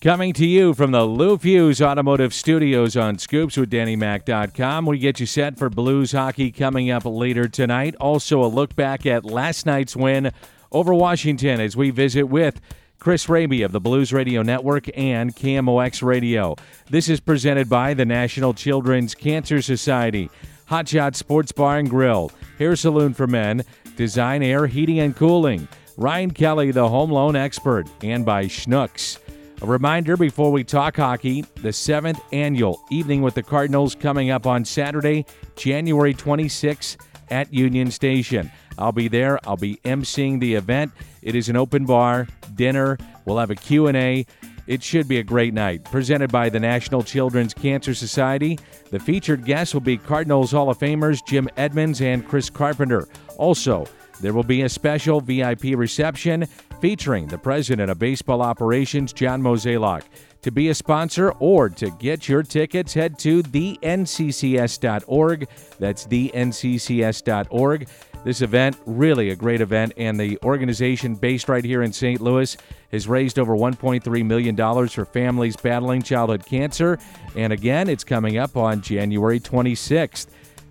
Coming to you from the Lou Fusz Automotive Studios on Scoops with DannyMac.com. We get you set for Blues hockey coming up later tonight. Also, a look back at last night's win over Washington as we visit with Chris Raby of the Blues Radio Network and KMOX Radio. This is presented by the National Children's Cancer Society, Hotshot Sports Bar and Grill, Hair Saloon for Men, Design Air Heating and Cooling, Ryan Kelly, the home loan expert, and by Schnucks. A reminder before we talk hockey the seventh annual Evening with the Cardinals coming up on Saturday, January 26th at Union Station. I'll be there. I'll be emceeing the event. It is an open bar, dinner. We'll have a Q&A. It should be a great night. Presented by the National Children's Cancer Society. The featured guests will be Cardinals Hall of Famers Jim Edmonds and Chris Carpenter. Also, there will be a special VIP reception featuring the president of baseball operations, John Mozeliak. To be a sponsor or to get your tickets, head to thenccs.org. That's thenccs.org. This event, really a great event, and the organization based right here in St. Louis has raised over $1.3 million for families battling childhood cancer. And again, it's coming up on January 26th.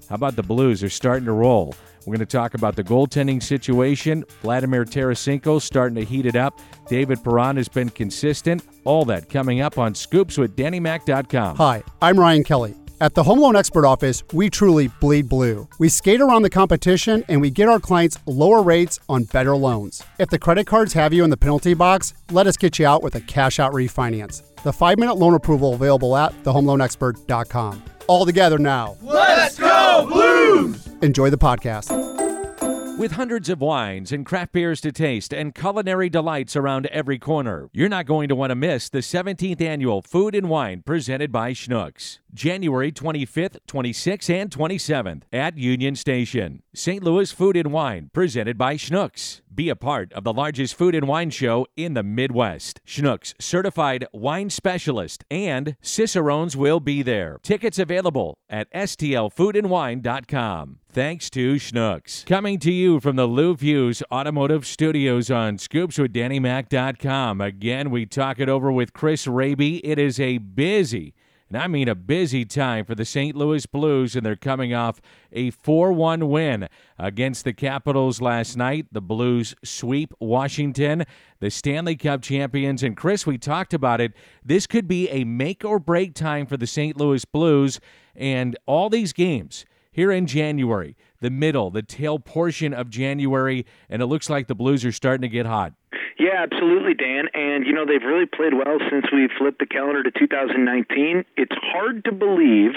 How about the Blues? They're starting to roll. We're going to talk about the goaltending situation. Vladimir Tarasenko starting to heat it up. David Perron has been consistent. All that coming up on Scoops with DannyMac.com. Hi, I'm Ryan Kelly. At the Home Loan Expert Office, we truly bleed blue. We skate around the competition and we get our clients lower rates on better loans. If the credit cards have you in the penalty box, let us get you out with a cash out refinance. The five minute loan approval available at thehomeloanexpert.com. All together now. Let's go, Blues! Enjoy the podcast. With hundreds of wines and craft beers to taste and culinary delights around every corner, you're not going to want to miss the 17th annual Food and Wine presented by Schnucks. January 25th, 26th, and 27th at Union Station. St. Louis Food and Wine presented by Schnucks. Be a part of the largest food and wine show in the Midwest. Schnucks, certified wine specialist, and Cicerones will be there. Tickets available at stlfoodandwine.com. Thanks to Schnucks. Coming to you from the Lou Fusz Automotive Studios on Scoops with DannyMac.com. Again, we talk it over with Chris Raby. It is a busy and I mean a busy time for the St. Louis Blues, and they're coming off a 4 1 win against the Capitals last night. The Blues sweep Washington, the Stanley Cup champions. And Chris, we talked about it. This could be a make or break time for the St. Louis Blues, and all these games here in January, the middle, the tail portion of January, and it looks like the Blues are starting to get hot. Yeah, absolutely, Dan. And, you know, they've really played well since we flipped the calendar to 2019. It's hard to believe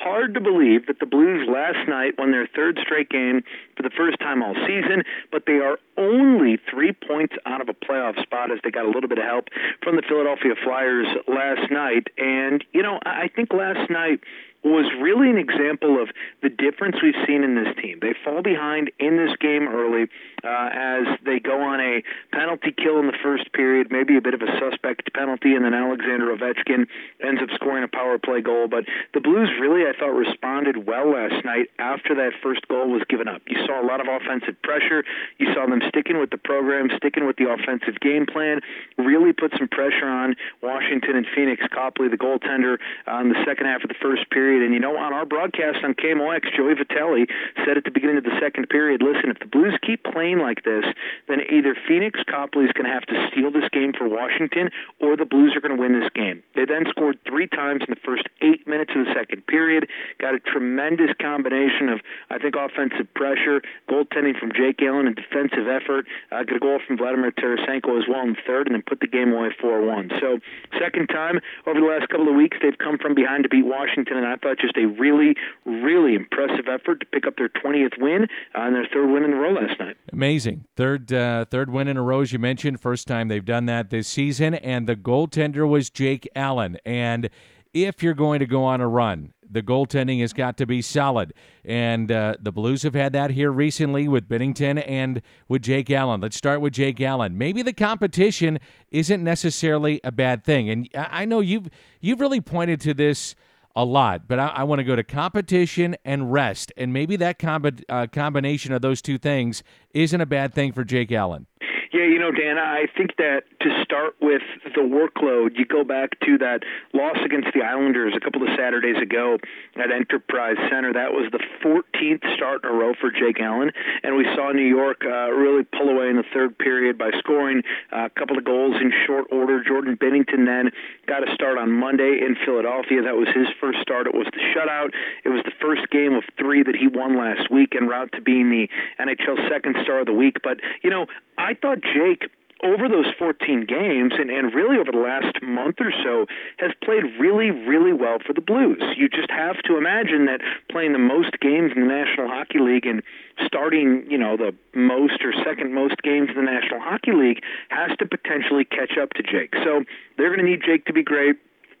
hard to believe that the Blues last night won their third straight game for the first time all season, but they are only three points out of a playoff spot as they got a little bit of help from the Philadelphia Flyers last night. And, you know, I think last night was really an example of the difference we've seen in this team. They fall behind in this game early uh, as they go on a penalty kill in the first period, maybe a bit of a suspect penalty, and then Alexander Ovechkin ends up scoring a power play goal. But the Blues really, I thought, responded well last night after that first goal was given up. You saw a lot of offensive pressure. You saw them sticking with the program, sticking with the offensive game plan, really put some pressure on Washington and Pheonix Copley, the goaltender, in the second half of the first period. And you know, on our broadcast on KMOX, Joey Vitale said at the beginning of the second period, listen, if the Blues keep playing like this, then either Pheonix Copley is going to have to steal this game for Washington, or the Blues are going to win this game. They then scored three times in the first eight minutes of the second period. Got a tremendous combination of, I think, offensive pressure, goaltending from Jake Allen, and defensive effort. Uh, got a goal from Vladimir Tarasenko as well in the third, and then put the game away 4-1. So, second time over the last couple of weeks, they've come from behind to beat Washington, and I thought just a really, really impressive effort to pick up their 20th win uh, and their third win in a row last Amazing. Third, uh, third win in a row, as you mentioned. First time they've done that this season. And the goaltender was Jake Allen. And if you're going to go on a run, the goaltending has got to be solid. And uh, the Blues have had that here recently with Binnington and with Jake Allen. Let's start with Jake Allen. Maybe the competition isn't necessarily a bad thing. And I know you've you've really pointed to this a lot, but I, I want to go to competition and rest, and maybe that combi- uh, combination of those two things isn't a bad thing for Jake Allen. Yeah, you know, Dan, I think that to start with the workload, you go back to that loss against the Islanders a couple of Saturdays ago at Enterprise Center. That was the 14th start in a row for Jake Allen, and we saw New York uh, really pull away in the third period by scoring uh, a couple of goals in short order. Jordan Binnington then got a start on Monday in Philadelphia. That was his first start. It was the shutout. It was the first game of three that he won last week en route to being the NHL second star of the week. But, you know, I thought Jake over those 14 games and, and really over the last month or so has played really, really well for the Blues. You just have to imagine that playing the most games in the National Hockey League and starting, you know, the most or second most games in the National Hockey League has to potentially catch up to Jake. So they're going to need Jake to be great.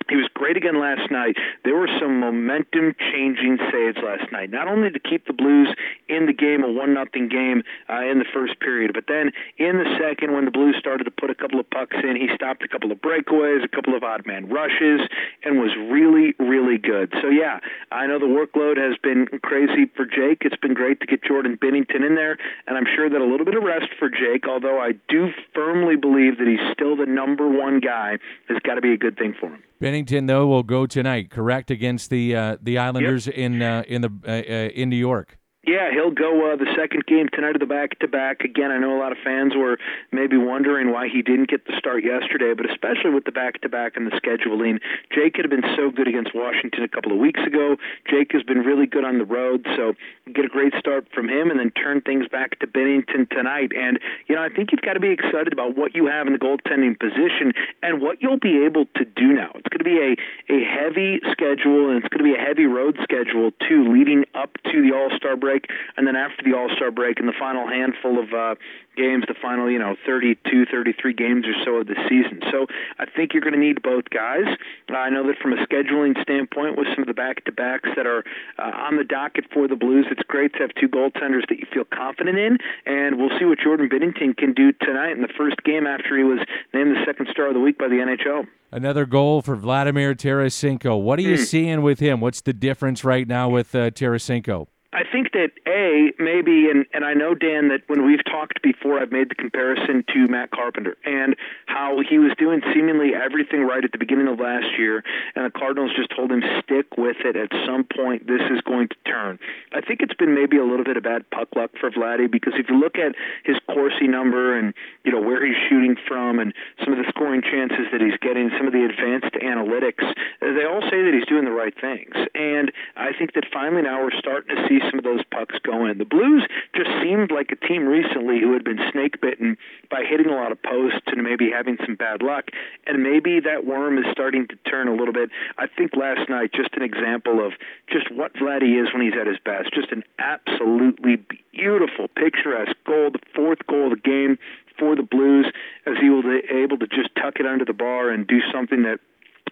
He was great again last night. There were some momentum changing saves last night, not only to keep the Blues in the game, a one nothing game uh, in the first period, but then in the second, when the Blues started to put a couple of pucks in, he stopped a couple of breakaways, a couple of odd man rushes, and was really, really good. So yeah, I know the workload has been crazy for Jake. It's been great to get Jordan Binnington in there, and I'm sure that a little bit of rest for Jake, although I do firmly believe that he's still the number one guy, has got to be a good thing for him. Binnington, though, will go tonight, correct, against the uh, the Islanders yep. in uh, in the uh, uh in New York. Yeah, he'll go uh, the second game tonight of the back to back. Again, I know a lot of fans were maybe wondering why he didn't get the start yesterday, but especially with the back to back and the scheduling. Jake had been so good against Washington a couple of weeks ago. Jake has been really good on the road, so get a great start from him and then turn things back to Binnington tonight. And, you know, I think you've got to be excited about what you have in the goaltending position and what you'll be able to do now. It's going to be a, a heavy schedule, and it's going to be a heavy road schedule, too, leading up to the All Star break break, and then after the All Star break, and the final handful of uh, games, the final you know 32, 33 games or so of the season. So I think you're going to need both guys. Uh, I know that from a scheduling standpoint, with some of the back-to-backs that are uh, on the docket for the Blues, it's great to have two goaltenders that you feel confident in, and we'll see what Jordan Binnington can do tonight in the first game after he was named the second star of the week by the NHL. Another goal for Vladimir Tarasenko. What are you mm. seeing with him? What's the difference right now with uh, Tarasenko? I think that a maybe, and and I know Dan that when we've talked before, I've made the comparison to Matt Carpenter and how he was doing seemingly everything right at the beginning of last year, and the Cardinals just told him stick with it. At some point, this is going to turn. I think it's been maybe a little bit of bad puck luck for Vladdy because if you look at his Corsi number and you know where he's shooting from and some of the scoring chances that he's getting, some of the advanced analytics, they all say that he's doing the right things. And I think that finally now we're starting to see some of those pucks going. The Blues just seemed like a team recently who had been snake bitten by hitting a lot of posts and maybe having some bad luck. And maybe that worm is starting to turn a little bit. I think last night, just an example of just what Vladdy is when he's at his best. Just an absolutely beautiful, picturesque goal, the fourth goal of the game for the Blues, as he was able to just tuck it under the bar and do something that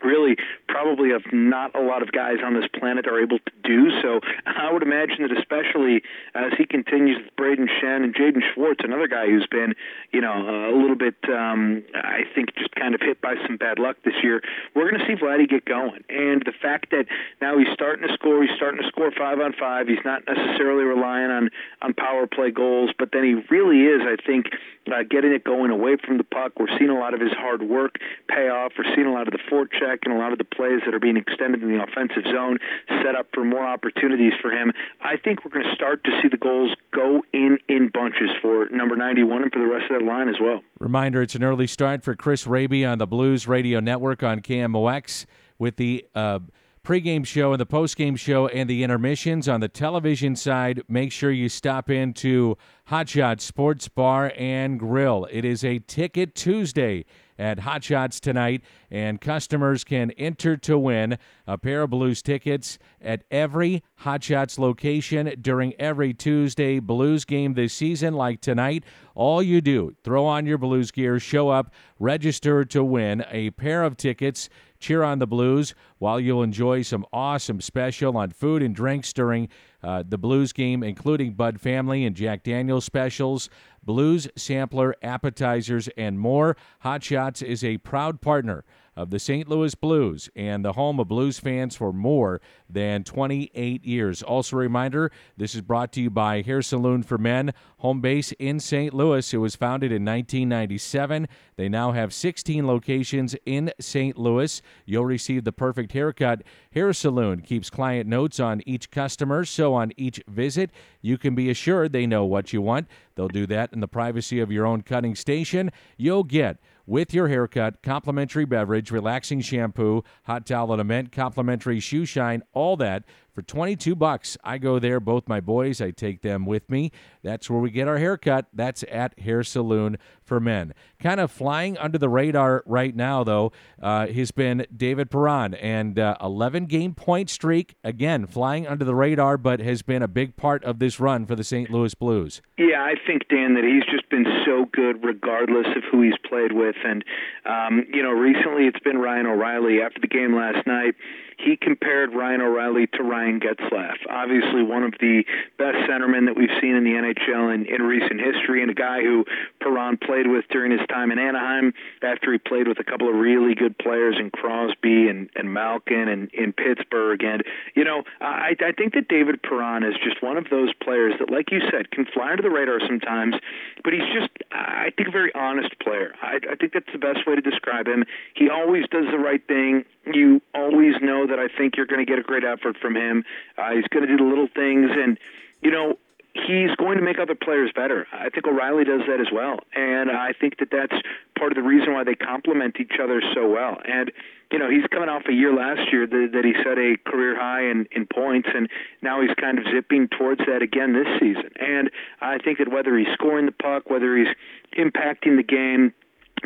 really probably of not a lot of guys on this planet are able to do. So I would imagine that especially as he continues with Brayden Schenn and Jaden Schwartz, another guy who's been, you know, a little bit, um, I think, just kind of hit by some bad luck this year, we're going to see Vladdy get going. And the fact that now he's starting to score, he's starting to score five on five. He's not necessarily relying on on power play goals, but then he really is, I think, uh, getting it going away from the puck. We're seeing a lot of his hard work pay off. We're seeing a lot of the forecheck and a lot of the plays that are being extended in the offensive zone set up for more opportunities for him. I think we're going to start to see the goals go in in bunches for number 91 and for the rest of that line as well. Reminder: It's an early start for Chris Raby on the Blues Radio Network on KMOX with the. Uh, pregame show and the postgame show and the intermissions on the television side. Make sure you stop into Hotshot Sports Bar and Grill. It is a Ticket Tuesday at Hot Shots tonight, and customers can enter to win a pair of Blues tickets at every Hot Shots location during every Tuesday Blues game this season, like tonight. All you do, throw on your Blues gear, show up, register to win a pair of tickets cheer on the Blues while you'll enjoy some awesome special on food and drinks during uh, the Blues game, including Bud Family and Jack Daniels specials, Blues sampler, appetizers, and more. Hot Shots is a proud partner of the St. Louis Blues and the home of Blues fans for more than 28 years. Also, a reminder this is brought to you by Hair Saloon for Men, home base in St. Louis. It was founded in 1997. They now have 16 locations in St. Louis. You'll receive the perfect haircut. Hair Saloon keeps client notes on each customer, so on each visit, you can be assured they know what you want. They'll do that in the privacy of your own cutting station. You'll get with your haircut, complimentary beverage, relaxing shampoo, hot towel and a mint, complimentary shoe shine, all that for 22 bucks. I go there, both my boys, I take them with me. That's where we get our haircut. That's at Hair Saloon for Men. Kind of flying under the radar right now, though, uh, has been David Perron and uh, 11 game point streak. Again, flying under the radar, but has been a big part of this run for the St. Louis Blues. Yeah, I think, Dan, that he's just been so good regardless of who he's played with. And, um, you know, recently it's been Ryan O'Reilly. After the game last night, he compared Ryan O'Reilly to Ryan Getzlaf. Obviously, one of the best centermen that we've seen in the NHL in, in recent history, and a guy who Perron played with during his time in Anaheim after he played with a couple of really good players in Crosby and, and Malkin and in Pittsburgh. And, you know, I, I think that David Perron is just one of those players that, like you said, can fly under the radar sometimes, but he's just, I think, a very honest player. I, I think that's the best way to describe him. He always does the right thing. You always know that I think you're going to get a great effort from him. Uh, he's going to do the little things, and you know he's going to make other players better. I think O'Reilly does that as well, and I think that that's part of the reason why they complement each other so well. And you know he's coming off a year last year that, that he set a career high in, in points, and now he's kind of zipping towards that again this season. And I think that whether he's scoring the puck, whether he's impacting the game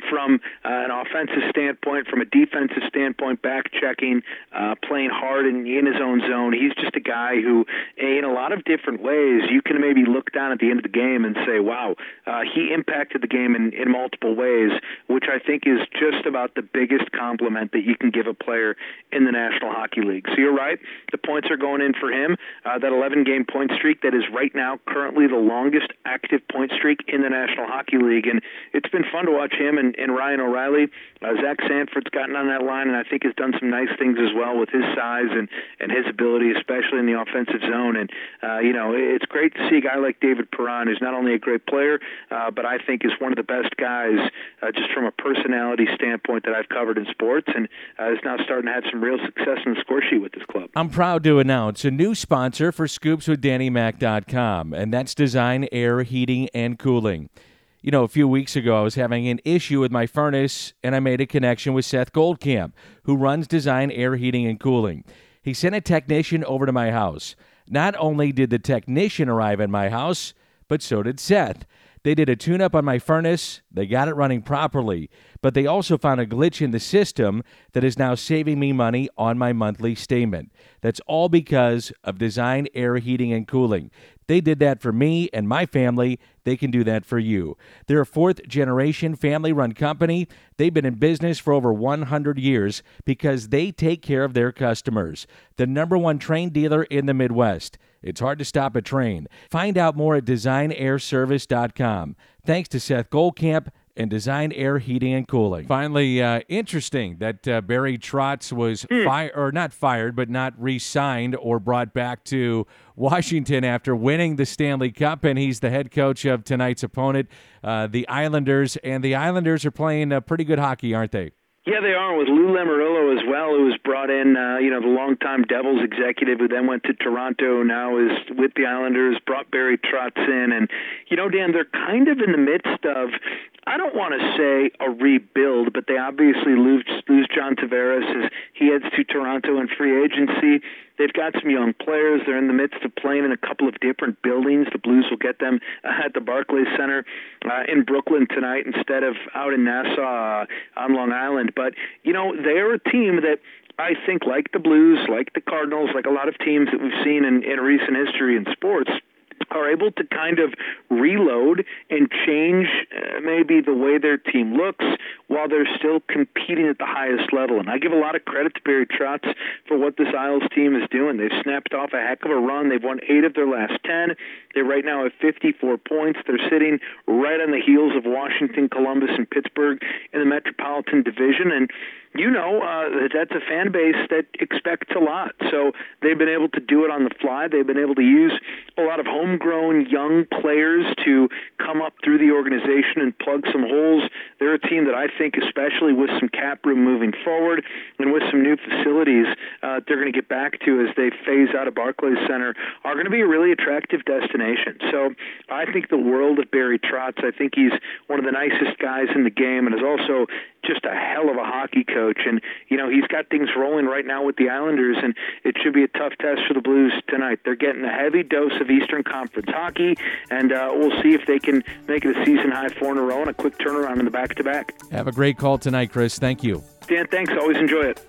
from uh, an offensive standpoint, from a defensive standpoint, back checking, uh, playing hard in, in his own zone. He's just a guy who, in a lot of different ways, you can maybe look down at the end of the game and say, wow, uh, he impacted the game in, in multiple ways, which I think is just about the biggest compliment that you can give a player in the National Hockey League. So you're right. The points are going in for him. Uh, that 11 game point streak that is right now currently the longest active point streak in the National Hockey League. And it's been fun to watch him and, and Ryan O'Reilly. Uh, Zach Sanford's gotten on that line, and I think has done some nice things as well with his size and and his ability, especially in the offensive zone. And uh, you know, it's great to see a guy like David Perron, who's not only a great player, uh, but I think is one of the best guys, uh, just from a personality standpoint that I've covered in sports, and uh, is now starting to have some real success in the score sheet with this club. I'm proud to announce a new sponsor for ScoopsWithDannyMac.com, and that's Design Air Heating and Cooling you know, a few weeks ago, I was having an issue with my furnace, and I made a connection with Seth Goldcamp, who runs Design Air Heating and Cooling. He sent a technician over to my house. Not only did the technician arrive at my house, but so did Seth. They did a tune up on my furnace, they got it running properly, but they also found a glitch in the system that is now saving me money on my monthly statement. That's all because of Design Air Heating and Cooling. They did that for me and my family. They can do that for you. They're a fourth generation family run company. They've been in business for over 100 years because they take care of their customers. The number one Trane dealer in the Midwest. It's hard to stop a train. Find out more at designairservice.com. Thanks to Seth Goldcamp and Design Air Heating and Cooling. Finally, uh, interesting that uh, Barry Trotz was mm. fired, or not fired, but not re signed or brought back to Washington after winning the Stanley Cup, and he's the head coach of tonight's opponent, uh, the Islanders. And the Islanders are playing pretty good hockey, aren't they? Yeah, they are with Lou Lamoriello as well, who was brought in, uh, you know, the longtime Devils executive who then went to Toronto, now is with the Islanders, brought Barry Trotz in. And, you know, Dan, they're kind of in the midst of, I don't want to say a rebuild, but they obviously lose, lose John Tavares as he heads to Toronto in free agency. They've got some young players. They're in the midst of playing in a couple of different buildings. The Blues will get them at the Barclays Center uh, in Brooklyn tonight instead of out in Nassau uh, on Long Island. But, you know, they're a team that I think, like the Blues, like the Cardinals, like a lot of teams that we've seen in, in recent history in sports, are able to kind of reload and change uh, maybe the way their team looks while they're still competing at the highest level. And I give a lot of credit to Barry Trotz for what this Isles team is doing. They've snapped off a heck of a run. They've won eight of their last ten. They right now have 54 points. They're sitting right on the heels of Washington, Columbus, and Pittsburgh in the Metropolitan Division. And you know uh, that's a fan base that expects a lot. So they've been able to do it on the fly. They've been able to use a lot of homegrown young players to come up through the organization and plug some holes. They're a team that I think, especially with some cap room moving forward and with some new facilities, uh, they're going to get back to as they phase out of Barclays Center, are going to be a really attractive destination. So I think the world of Barry Trotz. I think he's one of the nicest guys in the game and is also just a hell of a hockey coach. And, you know, he's got things rolling right now with the Islanders, and it should be a tough test for the Blues tonight. They're getting a heavy dose of Eastern Conference hockey, and uh, we'll see if they can make it a season high four in a row and a quick turnaround in the back to back. Have a great call tonight, Chris. Thank you. Dan, thanks. Always enjoy it.